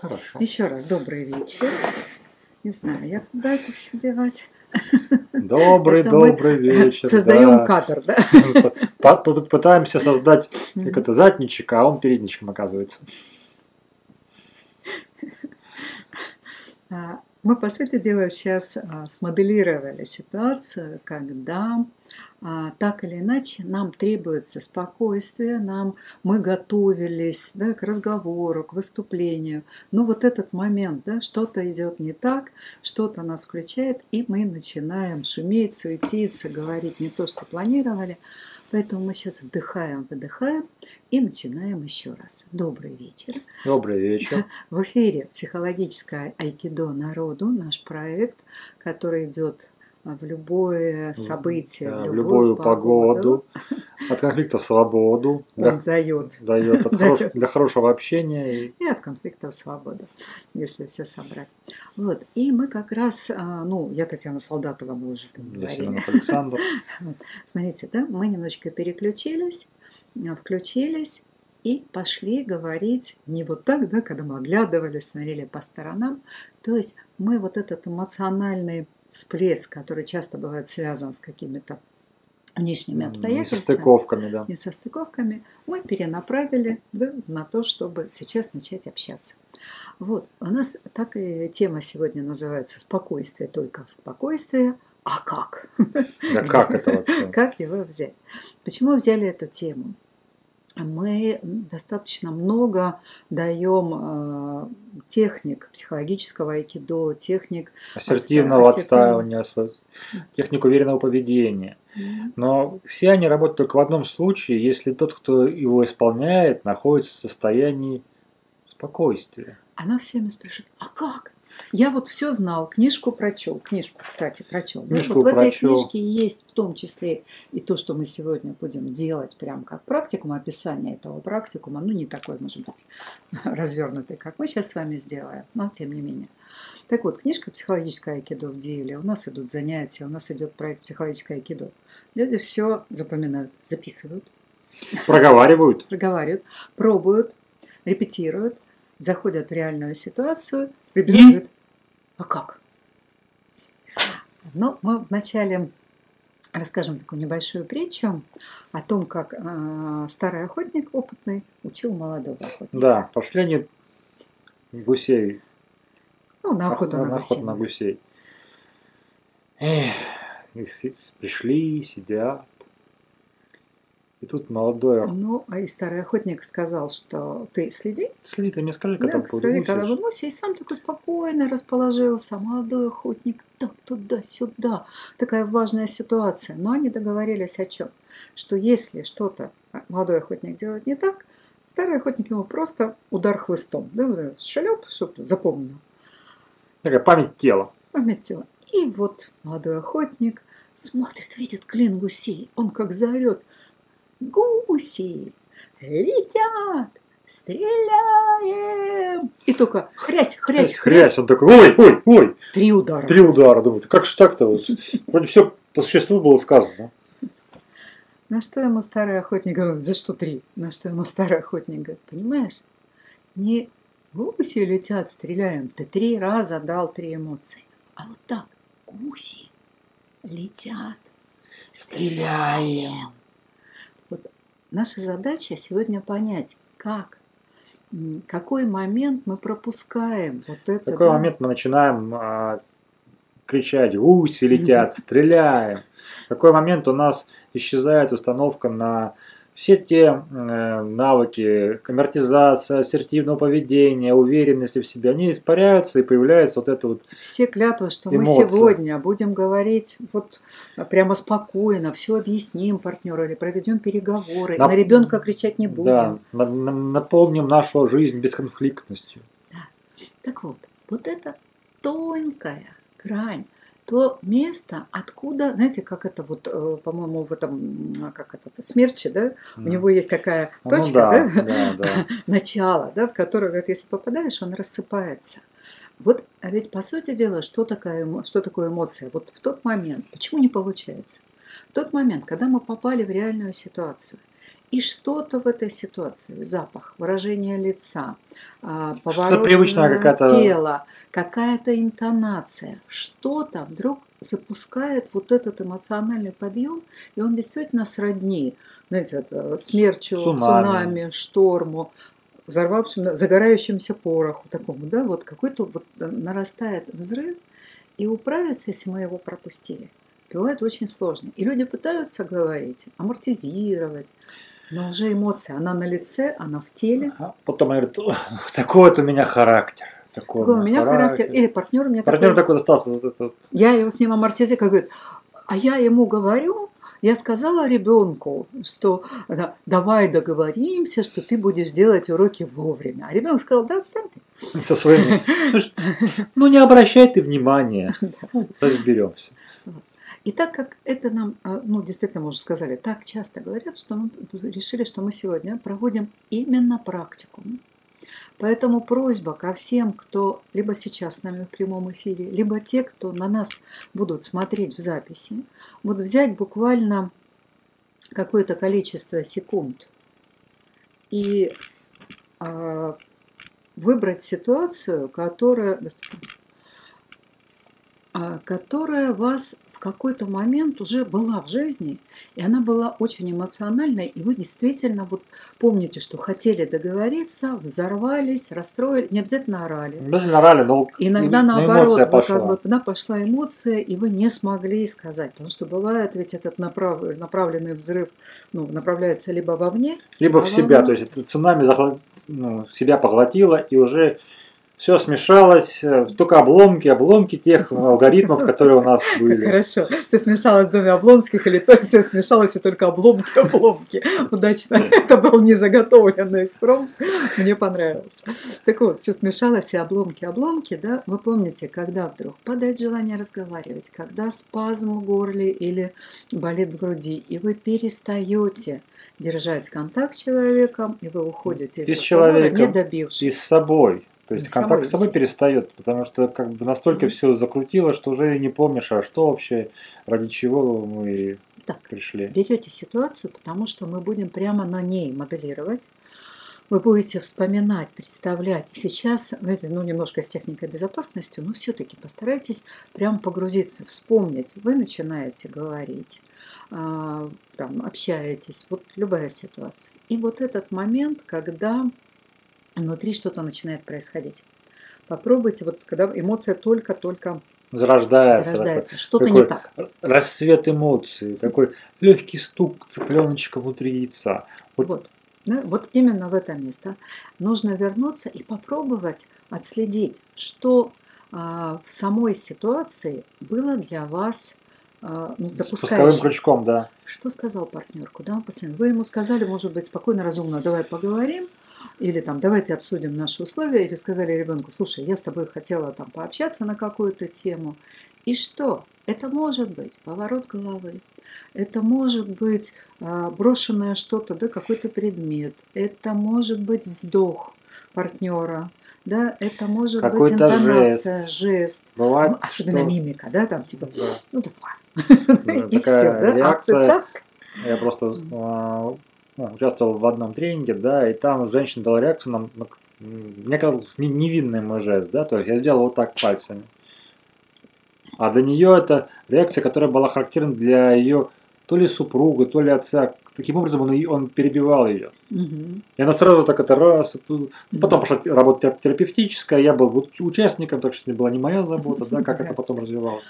Хорошо. Еще раз добрый вечер. Не знаю, я куда это все девать. Добрый, Это добрый вечер. Создаем да. кадр, да? Пытаемся создать как это задничек, а он передничком оказывается. Мы, по сути дела, сейчас а, смоделировали ситуацию, когда а, так или иначе нам требуется спокойствие, нам мы готовились да, к разговору, к выступлению. Но вот этот момент, да, что-то идет не так, что-то нас включает, и мы начинаем шуметь, суетиться, говорить не то, что планировали. Поэтому мы сейчас вдыхаем, выдыхаем и начинаем еще раз. Добрый вечер. Добрый вечер. В эфире «Психологическое айкидо народу», наш проект, который идет в любое событие, Да, в любую, любую погоду. От конфликтов свободу. Дает. дает от хорош- для хорошего общения. И И от конфликтов свободу, если все собрать. Вот. И мы как раз, а, ну, я Татьяна Солдатова, мы уже там я говорили. Александр. Вот. Смотрите, да, мы немножечко переключились, а, включились и пошли говорить не вот так, да, когда мы оглядывались, смотрели по сторонам. То есть мы вот этот эмоциональный всплеск, который часто бывает связан с какими-то внешними Со обстоятельствами, стыковками, да. со стыковками, мы перенаправили да, на то, чтобы сейчас начать общаться. Вот, у нас так и тема сегодня называется «Спокойствие, только спокойствие». А как? Да как это вообще? Как его взять? Почему взяли эту тему? Мы достаточно много даем э, техник психологического айкидо, техник Ассертивного отстаивания, технику уверенного поведения. Но все они работают только в одном случае, если тот, кто его исполняет, находится в состоянии спокойствия. Она все время спрашивает, а как? Я вот все знал, книжку прочел, книжку, кстати, прочел. да? Книжку вот в этой прочел. книжке есть в том числе и то, что мы сегодня будем делать, прям как практикум, описание этого практикума, ну не такой, может быть, развернутый, как мы сейчас с вами сделаем, но тем не менее. Так вот, книжка «Психологическое айкидо в деле». У нас идут занятия, у нас идет проект «Психологическое айкидо». Люди все запоминают, записывают, Проговаривают. проговаривают, пробуют, репетируют, заходят в реальную ситуацию, прибегают. А как? Но мы вначале расскажем такую небольшую притчу о том, как э, старый охотник опытный учил молодого охотника. Да, пошли они гусей. Ну, на охоту на, охоту на гусей. гусей. Эх, и с- пришли, сидят. И тут молодой охотник. Ну, а и старый охотник сказал, что ты следи, Следи, ты мне скажи, да, когда ты следи, когда вернулся, и сам такой спокойно расположился, молодой охотник, так туда-сюда. Такая важная ситуация. Но они договорились о чем? Что если что-то молодой охотник делает не так, старый охотник ему просто удар хлыстом, да, вот этот чтобы запомнил. Такая память тела. Пометила. И вот молодой охотник смотрит, видит клин гусей. Он как заорет. Гуси летят, стреляем. И только хрясь, хрясь, Хрясь, хрясь. Он такой, ой, ой, ой. Три удара. Три удара. Думаю, как же так-то? Вот, Вроде все по существу было сказано. На что ему старый охотник говорит, за что три? На что ему старый охотник говорит, понимаешь, не гуси летят, стреляем, ты три раза дал три эмоции. А вот так, гуси летят, стреляем. Наша задача сегодня понять, как, какой момент мы пропускаем вот это. В такой да, момент мы начинаем а, кричать, гуси летят, стреляем. В такой момент у нас исчезает установка на все те э, навыки, коммертизация, ассертивного поведения, уверенности в себе, они испаряются и появляется вот это вот Все клятвы, что мы Эмоции. сегодня будем говорить вот прямо спокойно, все объясним партнеру или проведем переговоры, Нап- на ребенка кричать не будем. Да, на- на- наполним нашу жизнь бесконфликтностью. Так вот, вот это тонкая грань, то место, откуда, знаете, как это вот, э, по-моему, в этом, м, как это, смерче, да, у него есть такая Ну точка, да, да, да, да. начало, да, в которое, вот, если попадаешь, он рассыпается. Вот, а ведь по сути дела, что, такая, эмо- что такое эмоция? Вот в тот момент, почему не получается? В тот момент, когда мы попали в реальную ситуацию, И что-то в этой ситуации, запах, выражение лица, а, поворот какая-то- тела, какая-то интонация, что-то вдруг запускает вот этот эмоциональный подъем, и он действительно сродни, знаете, это смерчу, Цунами. цунами, шторму, взорвавшемуся, загорающемуся пороху такому, да, вот какой-то вот нарастает взрыв, и управиться, если мы его пропустили, бывает очень сложно. И люди пытаются говорить, амортизировать, но уже эмоция, она на лице, она в теле. А Потом говорит, «О, такой вот у меня характер. Такой, Такой у меня характер. Или партнер у меня Партнер такой. такой достался. Вот. Я его с ним амортизирую, как говорит, а я ему говорю, я сказала ребенку, что да, давай договоримся, что ты будешь делать уроки вовремя. А ребенок сказал, да, отстань ты. со своими. Ну, Ну не обращай ты внимания. Ну, Разберемся. И так как это нам, а, ну, действительно, мы уже сказали, так часто говорят, что мы решили, что мы сегодня проводим именно практикум. Поэтому просьба ко всем, кто либо сейчас с нами в прямом эфире, либо те, кто на нас будут смотреть в записи, вот взять буквально какое-то количество секунд и а, выбрать ситуацию, которая, которая вас в какой-то момент уже была в жизни, и она была очень эмоциональной, и вы действительно вот помните, что хотели договориться, взорвались, расстроили, не обязательно орали. Обязательно орали, но Иногда и- наоборот, вы пошла. как бы, да, пошла эмоция, и вы не смогли сказать. Потому что бывает ведь этот направ- направленный взрыв ну, направляется либо вовне, Либо либо в себя, то вовне. есть это цунами захла- ну, себя поглотило, и уже все смешалось, э, только обломки, обломки тех алгоритмов, которые у нас были. хорошо. Все смешалось в доме Облонских, или то все смешалось, и только обломки, обломки. Удачно. Это был незаготовленный экспромт. Мне понравилось. Так вот, все смешалось, и обломки, обломки, да. Вы помните, когда вдруг падает желание разговаривать, когда спазм в горле или болит в груди, и вы перестаете держать контакт с человеком, и вы уходите из разговора, человеком, не добившись. И с собой. То есть И с контакт с собой перестает, потому что как бы настолько Мгм. все закрутило, что уже не помнишь, а что вообще, ради чего мы Так. пришли. берете ситуацию, потому что мы будем прямо на ней моделировать. Вы будете вспоминать, представлять. И сейчас, ну, это ну, немножко с техникой безопасности, но все-таки постарайтесь прям погрузиться, вспомнить. Вы начинаете говорить, а, там, общаетесь, вот любая ситуация. И вот этот момент, когда внутри что-то начинает происходить. Попробуйте, вот когда эмоция только-только Зарождается. такой зарождается, что-то такой не так. рассвет эмоций, такой легкий стук цыпленочка внутри яйца. Вот, Вот. Да, вот именно в это место нужно вернуться и попробовать отследить, что а, в самой ситуации было для вас а, ну, запускающим. крючком, да. Что сказал партнер? Куда он постоянно? Вы ему сказали, может быть, спокойно, разумно, давай поговорим, или там, давайте обсудим наши условия, или сказали ребенку, слушай, я с тобой хотела там пообщаться на какую-то тему. И что? Это может быть поворот головы, это может быть а, брошенное что-то, да, какой-то предмет, это может быть вздох партнера, да, это может быть интонация, жест, Бывает, ну, особенно что- мимика, да, там типа, Да. ну давай, Да, и все, да, а ты реакция. так, Я просто ну, участвовал в одном тренинге, да, и там женщина дала реакцию, на, на- мне казалось, не- невинный мой жест, да, то есть я сделал вот так пальцами. А для нее это реакция, которая была характерна для ее то ли супруга, то ли отца. Таким образом он, он перебивал ее. Мгм. И она сразу так это раз. Потом пошла работа терап- терапевтическая, я был участником, так что это была не моя забота, да, как это потом развивалось.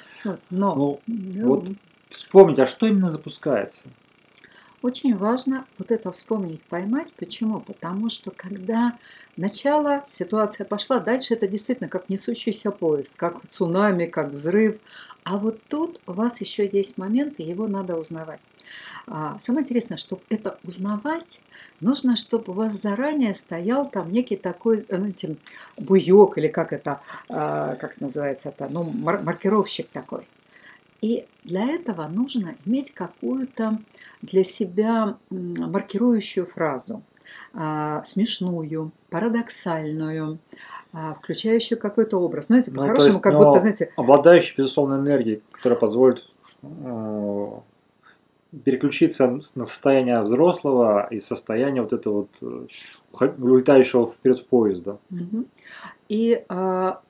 Но ну, вот вспомнить, а что именно запускается? Очень важно вот это вспомнить, поймать. Почему? Потому что когда начало, ситуация пошла, дальше это действительно как несущийся поезд, как цунами, как взрыв. А вот тут у вас еще есть момент, и его надо узнавать. А, Самое интересное, чтобы это узнавать, нужно, чтобы у вас заранее стоял там некий такой, э, знаете, буек или как это, а, как называется это, ну, мар- маркировщик такой. И для этого нужно иметь какую-то для себя маркирующую фразу, а, смешную, парадоксальную, а, включающую какой-то образ. Знаете, Ну, по-хорошему, есть, как но- будто, знаете, обладающий безусловной энергией, которая позволит э, переключиться на состояние взрослого и состояние вот этого вот э, улетающего вперед поезда. И а,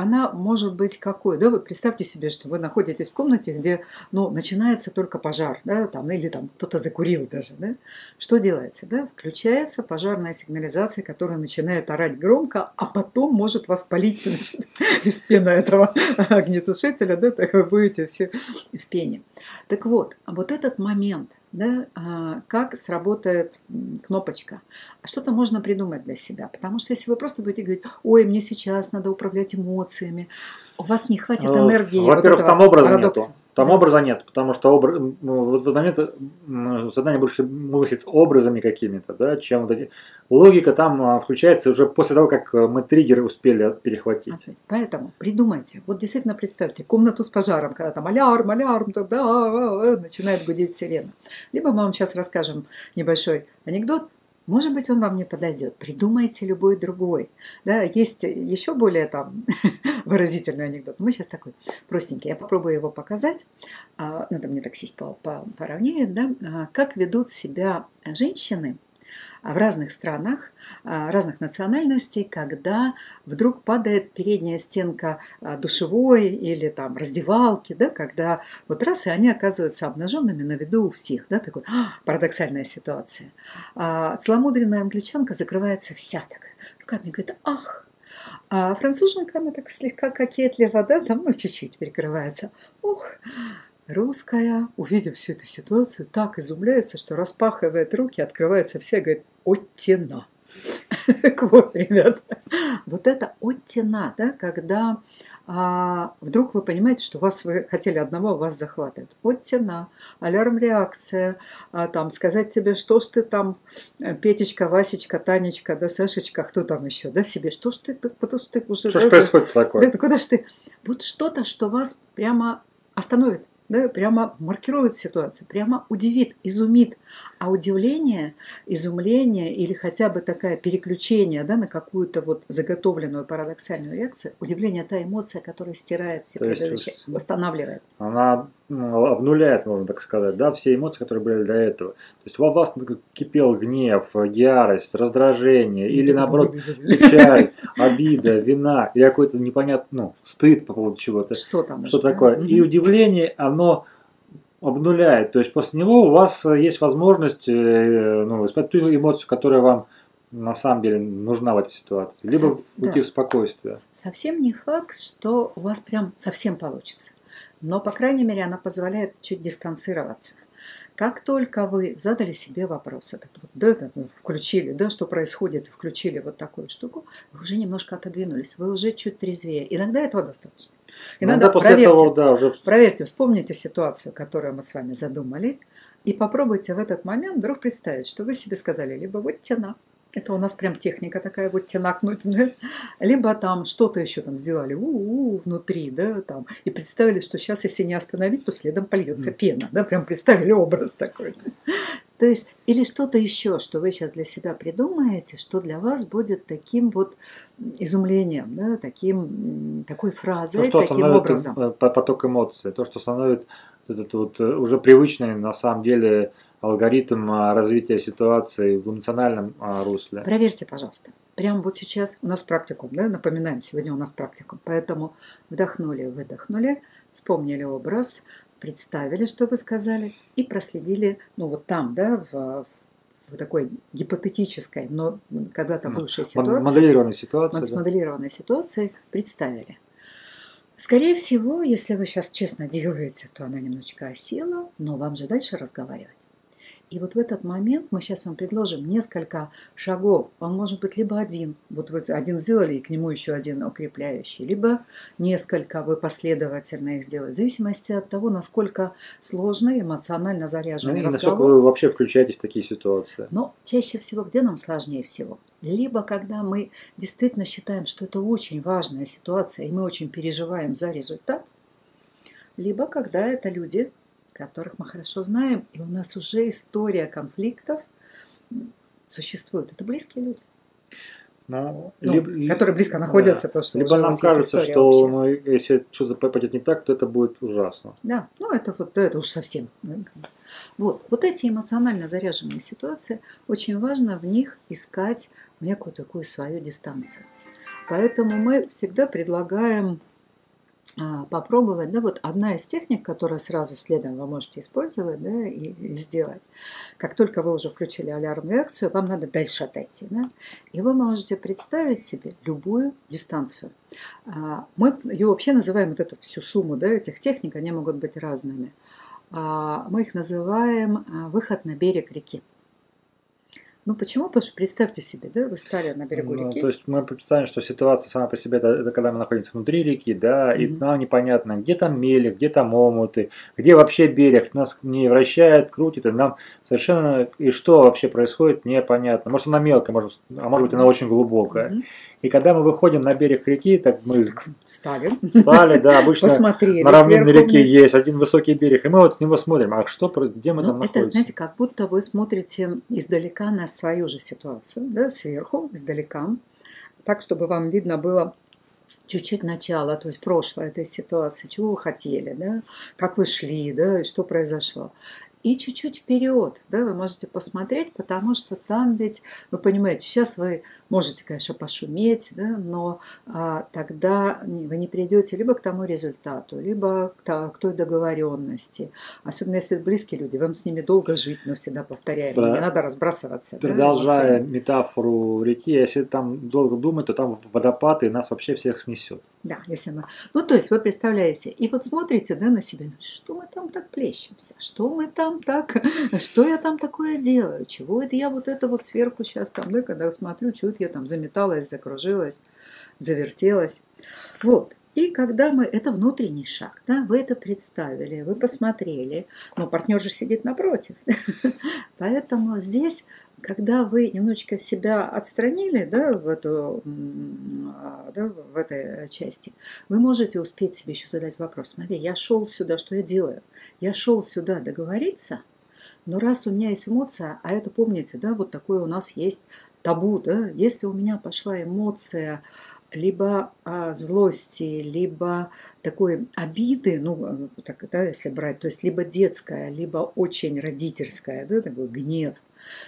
она может быть какой? Да, вот представьте себе, что вы находитесь в комнате, где ну, начинается только пожар, да, там, или там кто-то закурил даже. Да? Что делается? Да? Включается пожарная сигнализация, которая начинает орать громко, а потом может вас полить значит, из пены этого огнетушителя, да, так вы будете все в пене. Так вот, вот этот момент, да, а, как сработает кнопочка. Что-то можно придумать для себя, потому что если вы просто будете говорить, ой, мне сейчас надо управлять эмоциями, у вас не хватит энергии. Во-первых, вот там образа парадокса. нету. Там образа нет, потому что образ, ну, вот в этот момент задание больше мыслит образами какими-то, да, чем вот эти. Логика там а, включается уже после того, как э, мы триггеры успели перехватить. Поэтому придумайте, вот действительно представьте комнату с пожаром, когда там алярм, алярм, тогда а, а, начинает гудеть сирена. Либо мы вам сейчас расскажем небольшой анекдот, может быть, он вам не подойдет. Придумайте любой другой. Да, есть еще более там выразительный анекдот. Мы сейчас такой простенький. Я попробую его показать. А, надо мне так сесть по, по, поровнее. Да? А, как ведут себя женщины – в разных странах, а, разных национальностей, когда вдруг падает передняя стенка а, душевой или там раздевалки, да, когда вот раз и они оказываются обнаженными на виду у всех, да, такой а, парадоксальная ситуация. А целомудренная англичанка закрывается вся так руками, говорит, ах, а француженка, она так слегка кокетливо, да, там, ну, чуть-чуть перекрывается. Ох, Русская, увидев всю эту ситуацию, так изумляется, что распахивает руки, открывается вся и говорит «оттена». Так вот, ребята, вот это оттена, да, когда а, вдруг вы понимаете, что вас вы хотели одного, вас захватывают. Оттена, алярм-реакция, а, там сказать тебе, что ж ты там, э, Петечка, Васечка, Танечка, да, Сашечка, кто там еще, да, себе, что ж ты, потому что ты уже... Что да, ж происходит такое? Да, куда ж ты? Вот что-то, что вас прямо остановит да, прямо маркирует ситуацию, прямо удивит, изумит. А удивление, изумление или хотя бы такое переключение да, на какую-то вот заготовленную парадоксальную реакцию, удивление – та эмоция, которая стирает все предыдущие, восстанавливает. Она обнуляет, можно так сказать, да, все эмоции, которые были до этого. То есть у вас кипел гнев, ярость, раздражение или наоборот печаль, обида, вина или какой-то непонятный, ну, стыд по поводу чего-то. Что там? Что такое? И удивление, оно обнуляет. То есть после него у вас есть возможность э, ну, испытать ту эмоцию, которая вам на самом деле нужна в этой ситуации. Либо Сов... уйти да. в спокойствие. Совсем не факт, что у вас прям совсем получится. Но, по крайней мере, она позволяет чуть дистанцироваться. Как только вы задали себе вопрос, этот вот, да, включили, да, что происходит, включили вот такую штуку, вы уже немножко отодвинулись, вы уже чуть трезвее. Иногда этого достаточно. Иногда, Иногда проверьте, этого, да, уже... проверьте, вспомните ситуацию, которую мы с вами задумали, и попробуйте в этот момент вдруг представить, что вы себе сказали, либо вот тяна, это у нас прям техника такая вот тянакнуть, да? Либо там что-то еще там сделали у-у-у внутри, да, там, и представили, что сейчас, если не остановить, то следом польется пена, да, прям представили образ такой. То есть, или что-то еще, что вы сейчас для себя придумаете, что для вас будет таким вот изумлением, да, таким, такой фразой, то, что таким образом. Э, поток эмоций, то, что становится этот вот э, уже привычный на самом деле алгоритм а, развития ситуации в эмоциональном а, русле. Проверьте, пожалуйста. Прямо вот сейчас у нас практикум, да, напоминаем, сегодня у нас практикум. Поэтому вдохнули, выдохнули, вспомнили образ, представили, что вы сказали, и проследили, ну вот там, да, в, в такой гипотетической, но когда-то бывшей ситуации. Моделированной ситуации. Моделированной да. ситуации представили. Скорее всего, если вы сейчас честно делаете, то она немножечко осела, но вам же дальше разговаривать. И вот в этот момент мы сейчас вам предложим несколько шагов. Он может быть либо один, вот вы один сделали, и к нему еще один укрепляющий, либо несколько, вы последовательно их сделаете, в зависимости от того, насколько сложно эмоционально заряженный ну, и разговор. насколько вы вообще включаетесь в такие ситуации. Но чаще всего, где нам сложнее всего? Либо когда мы действительно считаем, что это очень важная ситуация, и мы очень переживаем за результат, либо когда это люди, которых мы хорошо знаем, и у нас уже история конфликтов существует. Это близкие люди. Ну, Ну, либо- которые близко да. находятся, потому что Либо нам кажется, что ну, если что-то пойдет не так, то это будет ужасно. Да, ну это вот да, это уж совсем. да. Вот, вот эти эмоционально заряженные ситуации, очень важно в них искать некую такую свою дистанцию. Поэтому мы всегда предлагаем попробовать, да, вот одна из техник, которая сразу следом вы можете использовать, да, и, и сделать. Как только вы уже включили алярмную реакцию, вам надо дальше отойти, да, и вы можете представить себе любую дистанцию. А, Мы ее вообще называем вот эту всю сумму, да, этих техник, они могут быть разными. А, Мы их называем а, выход на берег реки. Ну почему? Потому что представьте себе, да, вы стали на берегу Ну, реки. То есть мы представим, что ситуация сама по себе это, это когда мы находимся внутри реки, да, и Мгм. нам непонятно, где там мели, где там омуты, где вообще берег, нас не вращает, крутит, и нам совершенно и что вообще происходит непонятно. Может она мелкая, может, а может быть она очень глубокая. Мгм. И когда мы выходим на берег реки, так мы Стали. стали, да, обычно Посмотрели. на равнинной реке вниз. есть один высокий берег, и мы вот с него смотрим, а что, где мы Ну, там это, находимся? знаете, как будто вы смотрите издалека на свою же ситуацию, да, сверху, издалека, так, чтобы вам видно было чуть-чуть начало, то есть прошлое этой ситуации, чего вы хотели, да, как вы шли, да, и что произошло. И чуть-чуть вперед, да, вы можете посмотреть, потому что там ведь, вы понимаете, сейчас вы можете, конечно, пошуметь, да, но а, тогда вы не придете либо к тому результату, либо к, к той договоренности, Особенно если это близкие люди, вам с ними долго жить, мы всегда повторяем, Да. не надо разбрасываться. да, Продолжая эмоциями. метафору реки, если там долго думать, то там водопад и нас вообще всех снесет. Да, если мы... Ну, то есть вы представляете, и вот смотрите да, на себя, ну, что мы там так плещемся, что мы там так, что я там такое делаю, чего это я вот это вот сверху сейчас там, да, когда смотрю, это я там заметалась, закружилась, завертелась. Вот. И когда мы, это внутренний шаг, да, вы это представили, вы посмотрели, но партнер же сидит напротив. Поэтому здесь, когда вы немножечко себя отстранили, да, в эту, а, да, в этой части, вы можете успеть себе еще задать вопрос. Смотри, я шел сюда, что я делаю? Я шел сюда договориться, но раз у меня есть эмоция, а это помните, да, вот такое у нас есть табу, да, если у меня пошла эмоция либо а, злости, либо такой обиды, ну, э, так, да, если брать, то есть либо детская, либо очень родительская, да, такой гнев,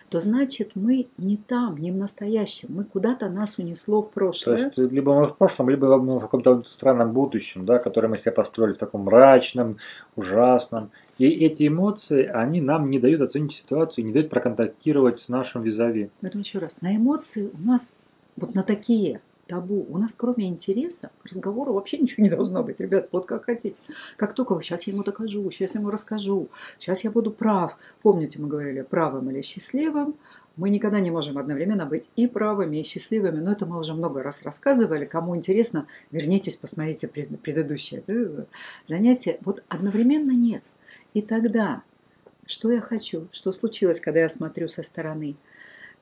то значит мы не там, не в настоящем, мы куда-то нас унесло в То прошлое. есть либо мы в прошлом, либо мы в каком-то странном будущем, да, которое мы себе построили в таком мрачном, ужасном. И эти эмоции, они нам не дают оценить ситуацию, не дают проконтактировать с нашим визави. Поэтому еще раз, на эмоции у нас вот на такие табу, у нас кроме интереса к разговору вообще ничего не должно быть. Ребят, вот как хотите. Как только вы, сейчас я ему докажу, сейчас я ему расскажу, сейчас я буду прав. Помните, мы говорили правым или счастливым. Мы никогда не можем одновременно быть и правыми, и счастливыми, но это мы уже много раз рассказывали. Кому интересно, вернитесь, посмотрите пред- предыдущее да, занятие. Вот одновременно нет. И тогда, что я хочу, что случилось, когда я смотрю со стороны,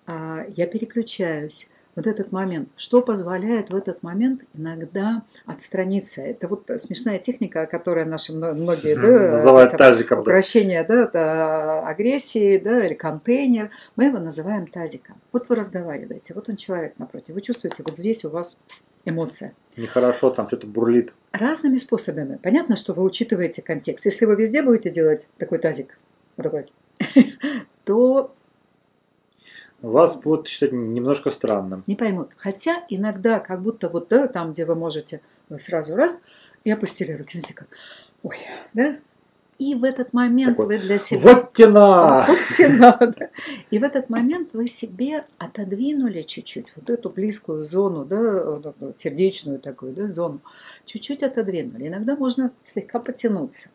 А, я переключаюсь. Вот этот момент, что позволяет в этот момент иногда отстраниться. Это вот смешная техника, которая наши мно- многие да, Называют тазиком. да. украшение да, это агрессии да, или контейнер. Мы его называем тазиком. Вот вы разговариваете, вот он человек напротив. Вы чувствуете, вот здесь у вас эмоция. Нехорошо, там что-то бурлит. Разными способами. Понятно, что вы учитываете контекст. Если вы везде будете делать такой тазик, вот такой, то Вас будут считать немножко странным. не поймут. Хотя иногда как будто вот да, там, где вы можете вы сразу раз и опустили руки, знаете как, ой, да? И в этот момент Такой, вы для себя... Вот тена! Вот тебе надо. И в этот момент вы себе отодвинули чуть-чуть вот эту близкую зону, да, эту сердечную такую да, зону, чуть-чуть отодвинули. Иногда можно слегка потянуться,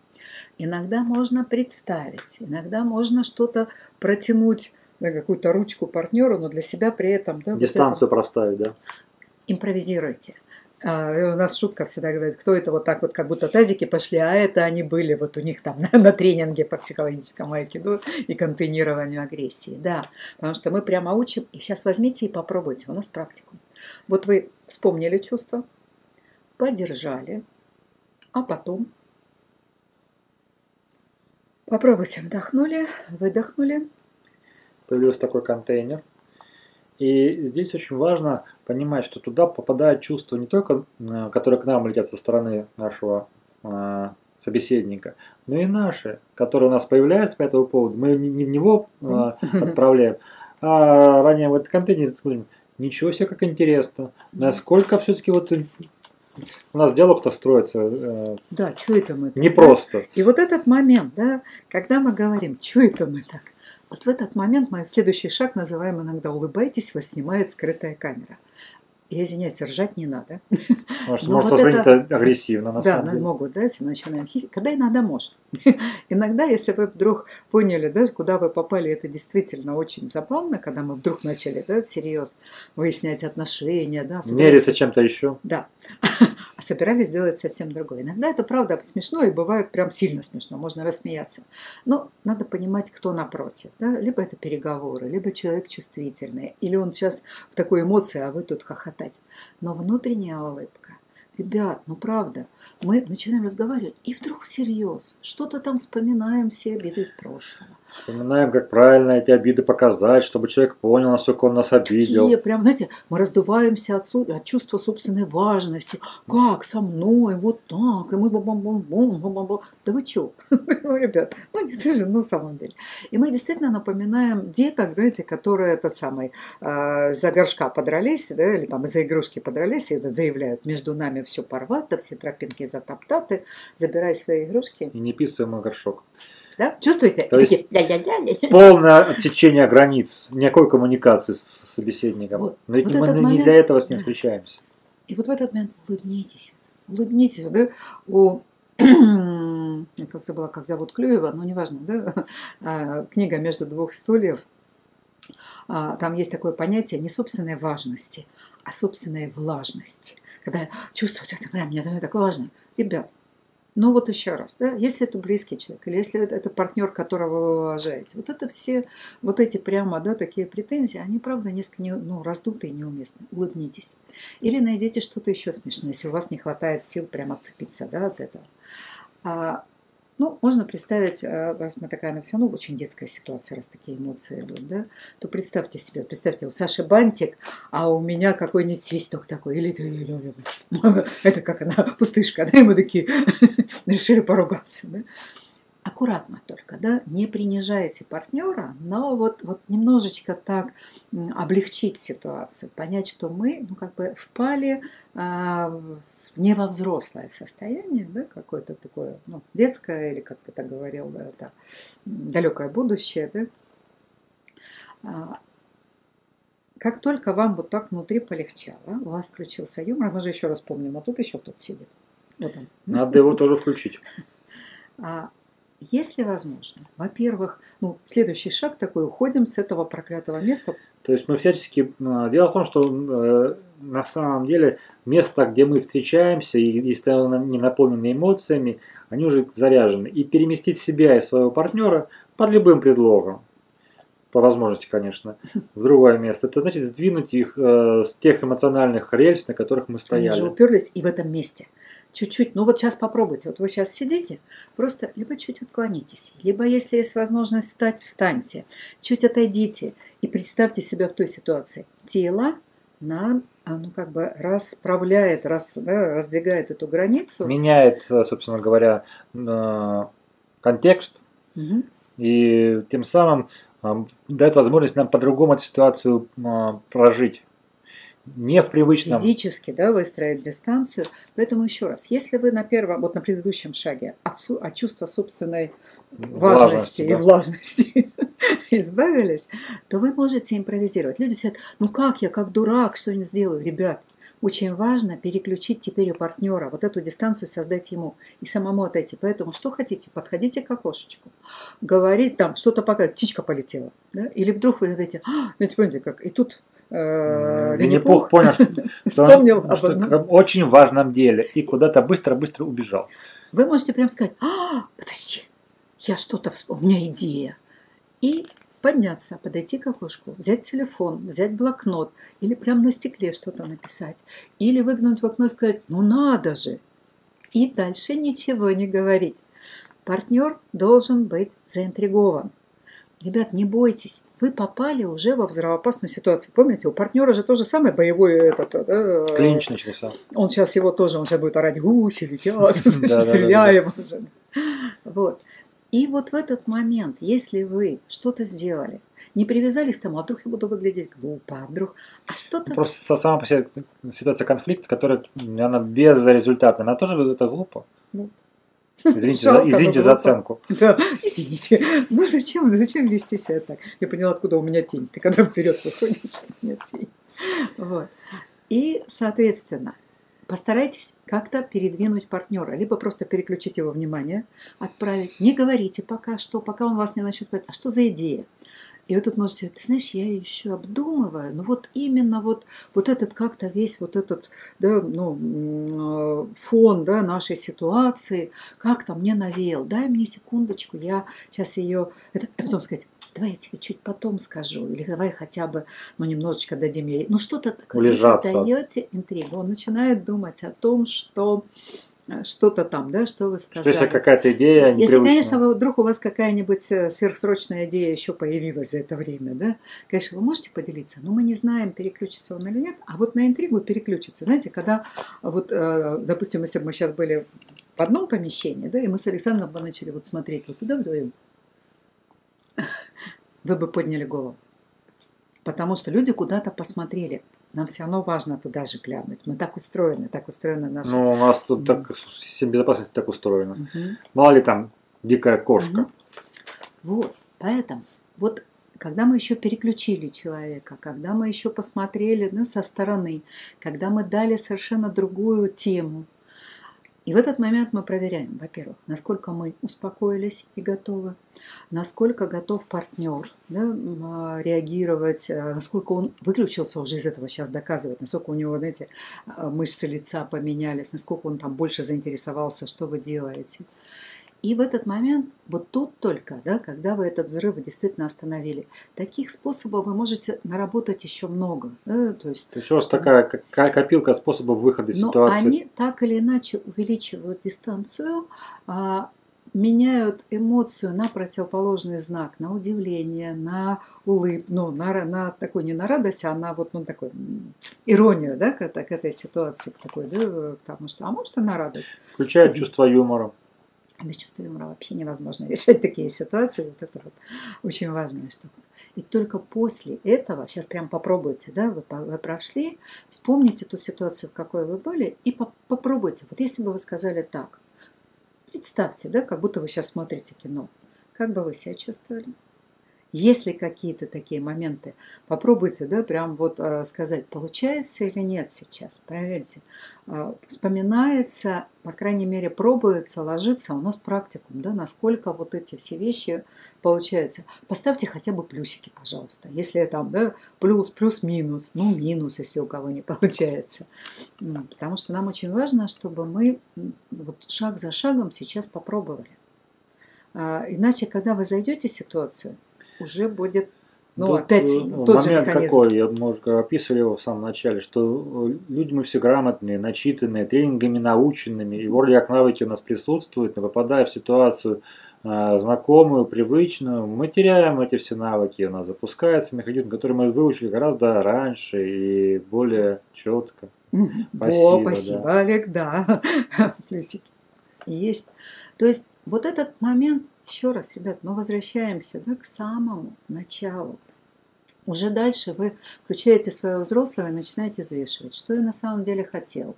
иногда можно представить, иногда можно что-то протянуть да, какую-то ручку партнеру, но для себя при этом да, вот это- Дистанцию проставить, да? импровизируйте. А, у нас шутка всегда говорит, кто это вот так вот, как будто тазики пошли, а это они были вот у них там на, на тренинге по психологическому айкидо и контейнированию агрессии. Да, потому что мы прямо учим, и сейчас возьмите и попробуйте, у нас практику. Вот вы вспомнили чувство, подержали, а потом попробуйте, вдохнули, выдохнули, Появился такой контейнер. И здесь очень важно понимать, что туда попадают чувства не только, э, которые к нам летят со стороны нашего э, собеседника, но и наши, которые у нас появляются по этому поводу. Мы не в него э, отправляем, а ранее в этот контейнер смотрим, ничего себе, как интересно. Насколько все-таки вот у нас диалог-то строится. Э, да, что это мы? Не просто. И вот этот момент, да, когда мы говорим, что это мы так, вот в этот момент мы следующий шаг называем иногда «улыбайтесь, вас снимает скрытая камера». Я извиняюсь, ржать не надо. Может, может вот это агрессивно, на да, самом деле. могут, да, если мы начинаем хихикать. Когда иногда может. иногда, если вы вдруг поняли, да, куда вы попали, это действительно очень забавно, когда мы вдруг начали, да, всерьез выяснять отношения, да. Мериться чем-то еще. Да. собирались сделать совсем другое. Иногда это правда смешно и бывает прям сильно смешно, можно рассмеяться. Но надо понимать, кто напротив. Да? Либо это переговоры, либо человек чувствительный, или он сейчас в такой эмоции, а вы тут хохотать. Но внутренняя улыбка Ребят, ну правда, мы начинаем разговаривать, и вдруг всерьез, что-то там вспоминаем все обиды из прошлого. Вспоминаем, как правильно эти обиды показать, чтобы человек понял, насколько он нас обидел. Такие, прям, знаете, мы раздуваемся от, от чувства собственной важности. Как со мной, вот так, и мы бам бам бам бам бам Да вы чё? ну, ребят, ну не ты же, ну, самом деле. И мы действительно напоминаем деток, знаете, которые этот самый э, за горшка подрались, да, или там из-за игрушки подрались, и заявляют, между нами все порвато, все тропинки затоптаты, забирай свои игрушки. И не писаем горшок. Да? Чувствуете? То есть полное отсечение границ, никакой коммуникации с собеседником. Вот, Но ведь вот мы не момент, для этого с ним встречаемся. И вот в этот момент улыбнитесь. Улыбнитесь. Да? У я как забыла, как зовут Клюева, но неважно, да? А, книга «Между двух стульев». А, там есть такое понятие не собственной важности, а собственной влажности. Когда чувствуете, это прям мне так важно. Ребят, ну вот еще раз, да, если это близкий человек, или если это, это партнер, которого вы уважаете, вот это все, вот эти прямо, да, такие претензии, они, правда, несколько не, ну, раздутые и неуместны. Улыбнитесь. Или найдите что-то еще смешное, если у вас не хватает сил прямо отцепиться, да, от этого. А ну, можно представить, э, раз мы такая, она все равно очень детская ситуация, раз такие эмоции идут, да, то представьте себе, представьте, у Саши бантик, а у меня какой-нибудь свисток такой, или это как она, пустышка, да, и мы такие решили поругаться, да. Аккуратно только, да, не принижайте партнера, но вот, вот немножечко так облегчить ситуацию, понять, что мы, ну, как бы впали а, не во взрослое состояние, да, какое-то такое, ну, детское, или как ты так говорил, да, это далекое будущее, да, а, как только вам вот так внутри полегчало, у вас включился юмор, мы же еще раз помним, а тут еще кто-то сидит. Вот он. Надо его тоже включить. А, если возможно, во-первых, ну, следующий шаг такой, уходим с этого проклятого места. То есть мы всячески... А, дело в том, что э, на самом деле место, где мы встречаемся, и если оно не наполнено эмоциями, они уже заряжены. И переместить себя и своего партнера под любым предлогом, по возможности, конечно, в другое место, это значит сдвинуть их э, с тех эмоциональных рельс, на которых мы стояли. Они же уперлись и в этом месте чуть-чуть, ну вот сейчас попробуйте, вот вы сейчас сидите, просто либо чуть отклонитесь, либо если есть возможность встать, встаньте, чуть отойдите и представьте себя в той ситуации. Тело на, ну как бы расправляет, раз, да, раздвигает эту границу. Меняет, собственно говоря, э, контекст. Угу. И тем самым э, дает возможность нам по-другому эту ситуацию э, прожить не в привычном... Физически, да, выстроить дистанцию. Поэтому еще раз, если вы на первом, вот на предыдущем шаге от, от чувства собственной важности, важности и да. влажности избавились, то вы можете импровизировать. Люди все ну как я, как дурак, что-нибудь сделаю. Ребят, очень важно переключить теперь у партнера, вот эту дистанцию создать ему и самому отойти. Поэтому что хотите, подходите к окошечку, говорить там, что-то пока, птичка полетела, да? или вдруг вы говорите, а, ведь помните как, и тут э, Винни-Пух понял, что он что в очень важном деле и куда-то быстро-быстро убежал. Вы можете прям сказать, а, подожди, я что-то вспомнил, у меня идея. И подняться, подойти к окошку, взять телефон, взять блокнот или прям на стекле что-то написать. Или выгнуть в окно и сказать, ну надо же. И дальше ничего не говорить. Партнер должен быть заинтригован. Ребят, не бойтесь, вы попали уже во взрывоопасную ситуацию. Помните, у партнера же то же самое боевой этот... Да, Клинч начался. Он сейчас его тоже, он сейчас будет орать гуси, летят, стреляем уже. Вот. И вот в этот момент, если вы что-то сделали, не привязались к тому, а вдруг я буду выглядеть глупо, а вдруг, а что-то... Просто сама по себе ситуация конфликта, которая, она безрезультатная, она тоже это глупо. Ну, Извините, Жалко, за, извините за оценку. Да, извините. Ну зачем, зачем вести себя так? Я поняла, откуда у меня тень. Ты когда вперед выходишь, у меня тень. Вот. И, соответственно, постарайтесь как-то передвинуть партнера, либо просто переключить его внимание, отправить. Не говорите пока что, пока он вас не начнет спрашивать, а что за идея? И вы тут можете, ты знаешь, я еще обдумываю, но вот именно вот, вот этот как-то весь вот этот да, ну, фон да, нашей ситуации как-то мне навеял. Дай мне секундочку, я сейчас ее... Это, а потом сказать, давай я тебе чуть потом скажу, или давай хотя бы, ну, немножечко дадим ей, ну, что-то такое. Улежаться. Вы создаете интригу. Он начинает думать о том, что Э, что-то там, да, что вы сказали. Если какая-то идея Если, конечно, вдруг у вас какая-нибудь э, сверхсрочная идея еще появилась за это время, да, конечно, вы можете поделиться, но мы не знаем, переключится он или нет, а вот на интригу переключится. Знаете, когда вот, э, допустим, если бы мы сейчас были в одном помещении, да, и мы с Александром бы начали вот смотреть вот туда вдвоем, вы бы подняли голову. Потому что люди куда-то посмотрели. Нам все равно важно туда же глянуть. Мы так устроены, так устроены наши... Ну, у нас тут так, система безопасности так устроена. Угу. Мало ли там дикая кошка. Угу. Вот, поэтому, вот когда мы еще переключили человека, когда мы еще посмотрели ну, со стороны, когда мы дали совершенно другую тему, и в этот момент мы проверяем, во-первых, насколько мы успокоились и готовы, насколько готов партнер да, а, реагировать, а, насколько он выключился уже из этого сейчас доказывать, насколько у него, знаете, а, мышцы лица поменялись, насколько он там больше заинтересовался, что вы делаете. И в этот момент, вот тут только, да, когда вы этот взрыв действительно остановили, таких способов вы можете наработать еще много. Да, то, есть, то есть у вас такая копилка способов выхода из но ситуации. они так или иначе увеличивают дистанцию, а, меняют эмоцию на противоположный знак, на удивление, на улыбку, ну, на, на такой не на радость, а на вот ну, такой иронию, да, к, к этой ситуации, к такой, да, потому что, а может и на радость. Включает чувство юмора. Без чувства юмора вообще невозможно решать такие ситуации. Вот это вот очень важная штука. И только после этого, сейчас прям попробуйте, да, вы, вы прошли, вспомните ту ситуацию, в какой вы были, и по попробуйте. Вот если бы вы сказали так, представьте, да, как будто вы сейчас смотрите кино, как бы вы себя чувствовали? Есть ли какие-то такие моменты? Попробуйте, да, прям вот э, сказать, получается или нет сейчас. Проверьте. Э, вспоминается, по крайней мере, пробуется, ложится у нас практикум, да, насколько вот эти все вещи получаются. Поставьте хотя бы плюсики, пожалуйста. Если там, да, плюс, плюс, минус, ну, минус, если у кого не получается. Потому что нам очень важно, чтобы мы вот шаг за шагом сейчас попробовали. А, иначе, когда вы зайдете в ситуацию, уже будет ну, Тут опять э, тот момент же механизм. какой, я, может, описывали его в самом начале, что э, люди мы все грамотные, начитанные, тренингами наученными, и вроде как навыки у нас присутствуют, но попадая в ситуацию э, знакомую, привычную, мы теряем эти все навыки, у нас запускается механизм, который мы выучили гораздо раньше и более четко. Спасибо, О, спасибо да. Олег, да, плюсики. Есть. То есть вот этот момент еще раз, ребят, мы возвращаемся да, к самому началу. Уже дальше вы включаете своего взрослого и начинаете взвешивать, что я на самом деле хотел,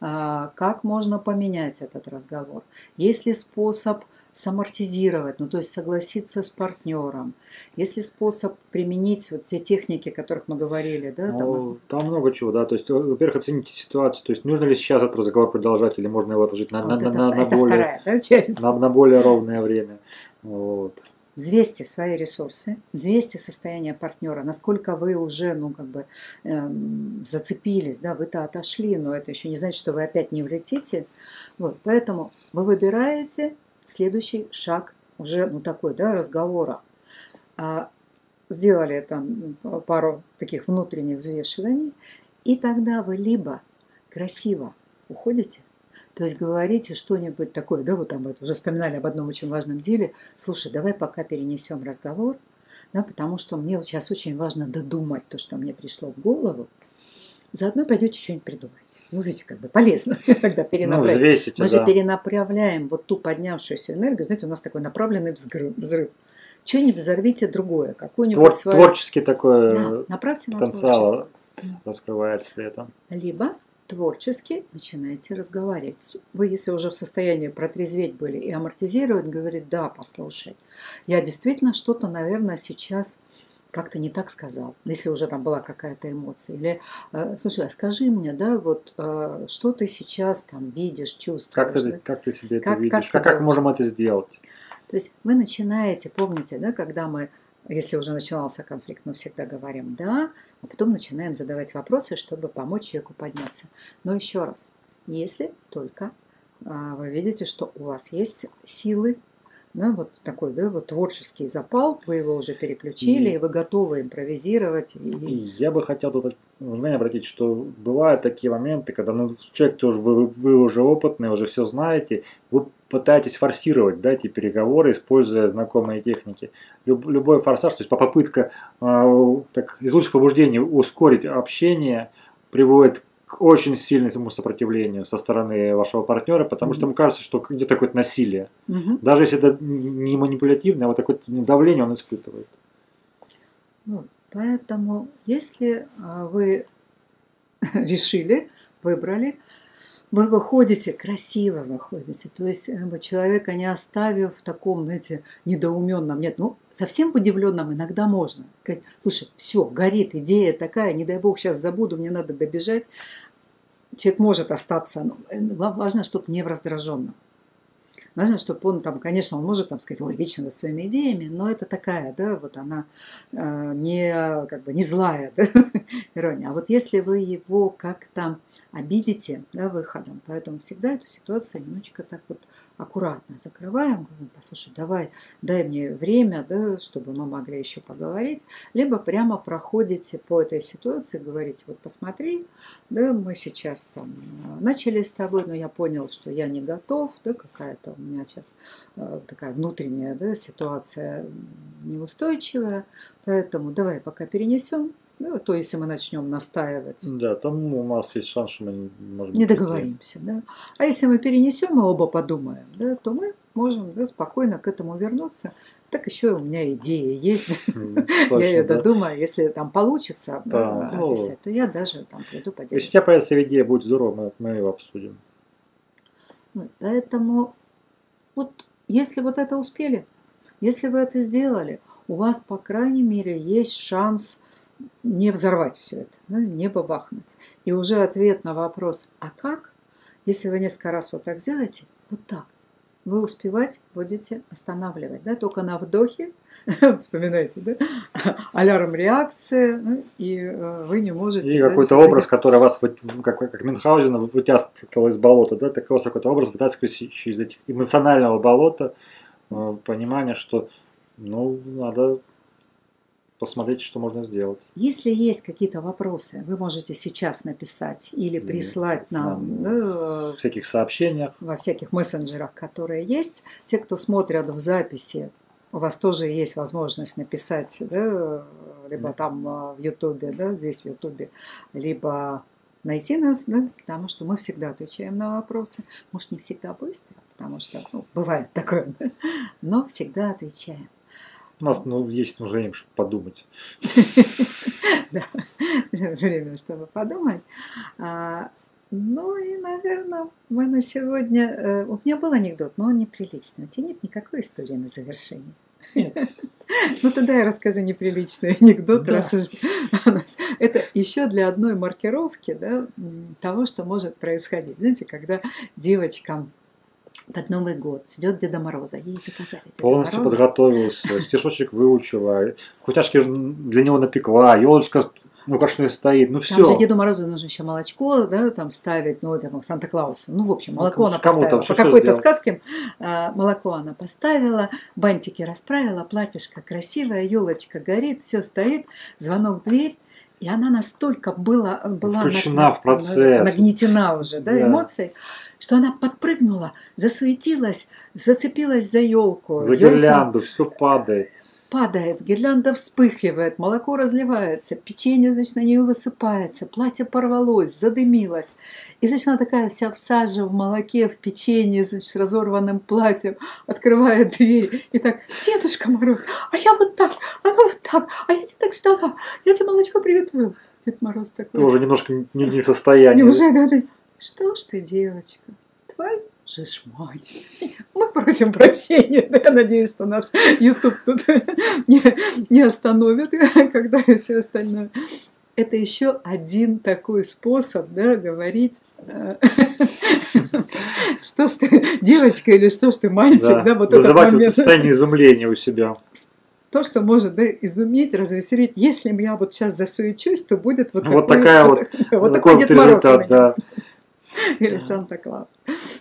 а, как можно поменять этот разговор, есть ли способ самортизировать, ну то есть согласиться с партнером. Есть ли способ применить вот те техники, о которых мы говорили, да? Там, ну, там много чего, да. То есть, во-первых, оцените ситуацию. То есть, нужно ли сейчас этот разговор продолжать, или можно его отложить на, вот на, это, на, на, более, вторая, да, часть? на, на более ровное время. Вот. Взвесьте свои ресурсы, взвесьте состояние партнера, насколько вы уже, ну, как бы эм, зацепились, да, вы-то отошли, но это еще не значит, что вы опять не влетите. Вот, поэтому вы выбираете следующий шаг уже, ну, такой, да, разговора. А, сделали там пару таких внутренних взвешиваний, и тогда вы либо красиво уходите, то есть говорите что-нибудь такое, да, вот там вот уже вспоминали об одном очень важном деле. Слушай, давай пока перенесем разговор, да, потому что мне вот сейчас очень важно додумать то, что мне пришло в голову. Заодно пойдете что-нибудь придумать. Ну, знаете, как бы полезно, когда Ну, перенаправить. взвесите, Мы же да. перенаправляем вот ту поднявшуюся энергию. Знаете, у нас такой направленный взрыв. взрыв. Что-нибудь взорвите другое, какую-нибудь Твор- свою... Творческий такой Да, э, направьте на потенциал раскрывается при этом. Либо творчески начинаете разговаривать. Вы, если уже в состоянии протрезветь были и амортизировать, говорит, да, послушай, я действительно что-то, наверное, сейчас как-то не так сказал, если уже там была какая-то эмоция. Или, э, слушай, а скажи мне, да, вот э, что ты сейчас там видишь, чувствуешь. Как ты, да? как ты себе Как- это видишь? как Как, тебе как можем это сделать? То есть вы начинаете, помните, да, когда мы, если уже начинался конфликт, мы всегда говорим «да», а потом начинаем задавать вопросы, чтобы помочь человеку подняться. Но еще раз, если только а, вы видите, что у вас есть силы, да, вот такой, да, вот творческий запал, вы его уже переключили, И- и вы готовы импровизировать. и- И я бы хотел тут внимание обратить, что бывают такие моменты, когда ну, человек тоже, вы, вы уже опытный, уже все знаете, вы пытаетесь форсировать да, эти переговоры, используя знакомые техники. Люб- любой форсаж, то есть попытка э, так, из лучших побуждений ускорить общение, приводит к очень сильному сопротивлению со стороны вашего партнера, потому что Мгм. ему кажется, что где-то какое-то насилие. Мгм. Даже если это не манипулятивное, а вот такое давление он испытывает. Вот. Поэтому, если а, вы решили, выбрали, вы выходите, красиво выходите. То есть бы, человека не оставив в таком, знаете, недоуменном. Нет, ну, совсем удивленном иногда можно. Сказать, слушай, все, горит, идея такая, не дай бог, сейчас забуду, мне надо добежать. Человек может остаться, но э, важно, чтобы не в раздраженном. Важно, чтобы он там, конечно, он может там сказать, ой, вечно за своими идеями, но это такая, да, вот она э, не, как бы, не злая да, ирония. А вот если вы его как-то обидите да, выходом, поэтому всегда эту ситуацию немножечко так вот аккуратно закрываем, говорим, послушай, давай, дай мне время, да, чтобы мы могли еще поговорить, либо прямо проходите по этой ситуации, говорите, вот посмотри, да, мы сейчас там начали с тобой, но я понял, что я не готов, да, какая-то у меня сейчас э, такая внутренняя да, ситуация неустойчивая, поэтому давай пока перенесем, ну, то если мы начнем настаивать, Да, там у нас есть шанс, что мы не можем не договоримся, да. А если мы перенесем и оба подумаем, да, то мы можем да, спокойно к этому вернуться. Так еще у меня идея есть. Я ее додумаю. Если там получится ну, описать, то я даже там приду Если поделюсь. у тебя появится идея, будет здорово, мы, ее обсудим. Вот, Поэтому вот если вот это успели, если вы это сделали, у вас, по крайней мере, есть шанс не взорвать все это, да, не бабахнуть. И уже ответ на вопрос, а как, если вы несколько раз вот так сделаете, вот так, вы успевать будете останавливать, да, только на вдохе, вспоминайте, да, алярм реакции, ну, и э, вы не можете... И да, какой-то образ, который вас, как, как Мюнхгаузена, вытаскивал из болота, да, такой вот какой-то образ, вытаскивающий из этих эмоционального болота, э, понимание, что, ну, надо посмотреть, что можно сделать. Если есть какие-то вопросы, вы можете сейчас написать или прислать нам нам да, В всяких сообщениях. во всяких мессенджерах, которые есть. Те, кто смотрят в записи, у вас тоже есть возможность написать, да, либо там а, в Ютубе, да, здесь в Ютубе, либо найти нас, да, потому что мы всегда отвечаем на вопросы. Может, не всегда быстро, потому что ну, бывает такое, да, но всегда отвечаем. У нас ну, есть время, чтобы подумать. Да, время, чтобы подумать. Ну и, наверное, мы на сегодня... э, У меня был анекдот, но он неприличный. У тебя нет никакой истории на завершение? Ну тогда я расскажу неприличный анекдот, Да. раз уж у нас- Это еще для одной маркировки да, того, что может происходить. Знаете, когда девочкам под Новый год ждет Деда Мороза, ей заказали Деда Полностью Мороза. подготовился, стишочек выучила, вкусняшки для него напекла, елочка ну, украшенная стоит, ну Там же все. Деду Морозу нужно еще молочко, да, там ставить, ну, там, Санта-Клаусу. Ну, в общем, Ну, молоко она кому там поставила. По какой-то сказке а, молоко она поставила, бантики расправила, платьишко красивое, елочка горит, все стоит, звонок в дверь. И она настолько была, была Включена наг- в процесс. нагнетена уже да, Да. эмоцией, что она подпрыгнула, засуетилась, зацепилась за елку. За гирлянду, все падает. Падает, гирлянда вспыхивает, молоко разливается, печенье, значит, на нее высыпается, платье порвалось, задымилось. И, значит, она такая вся в саже, в молоке, в печенье, значит, с разорванным платьем, открывает дверь и так, Дедушка Мороз, а я вот так, а ну вот так, а я тебе так ждала, я тебе молочко приготовила. Дед Мороз такой. Тоже немножко не, не в состоянии. Неужели? Что ж ты, девочка, твою же ж мать. Мы просим прощения. Я надеюсь, что нас YouTube тут не, не остановит, когда и все остальное. Это еще один такой способ да, говорить, э, что ж ты, девочка или что ж ты, мальчик, да, вот вызывать вот состояние изумления у себя. То, что может да, изумить, развеселить. Если я вот сейчас засуечусь, то будет вот, Вот такой, такая вот, вот такой вот Дед Мороз да. Или Санта-Клаус.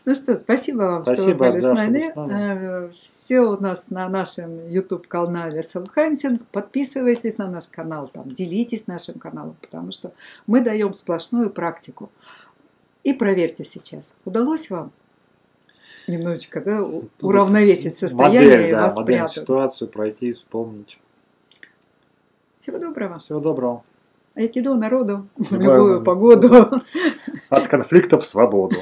Ну что, спасибо вам, что вы Спасибо, были да, с нами. нами. Все у нас на нашем YouTube-канале Селхантинг. Подписывайтесь на наш канал, там, делитесь нашим каналом, потому что мы даем сплошную практику. И проверьте сейчас, удалось вам немножечко да, уравновесить состояние Модель, и да, вас модель спрятать. ситуацию пройти, вспомнить. Всего доброго. Всего доброго. Айкидо народу в любую погоду. От конфликтов свободу.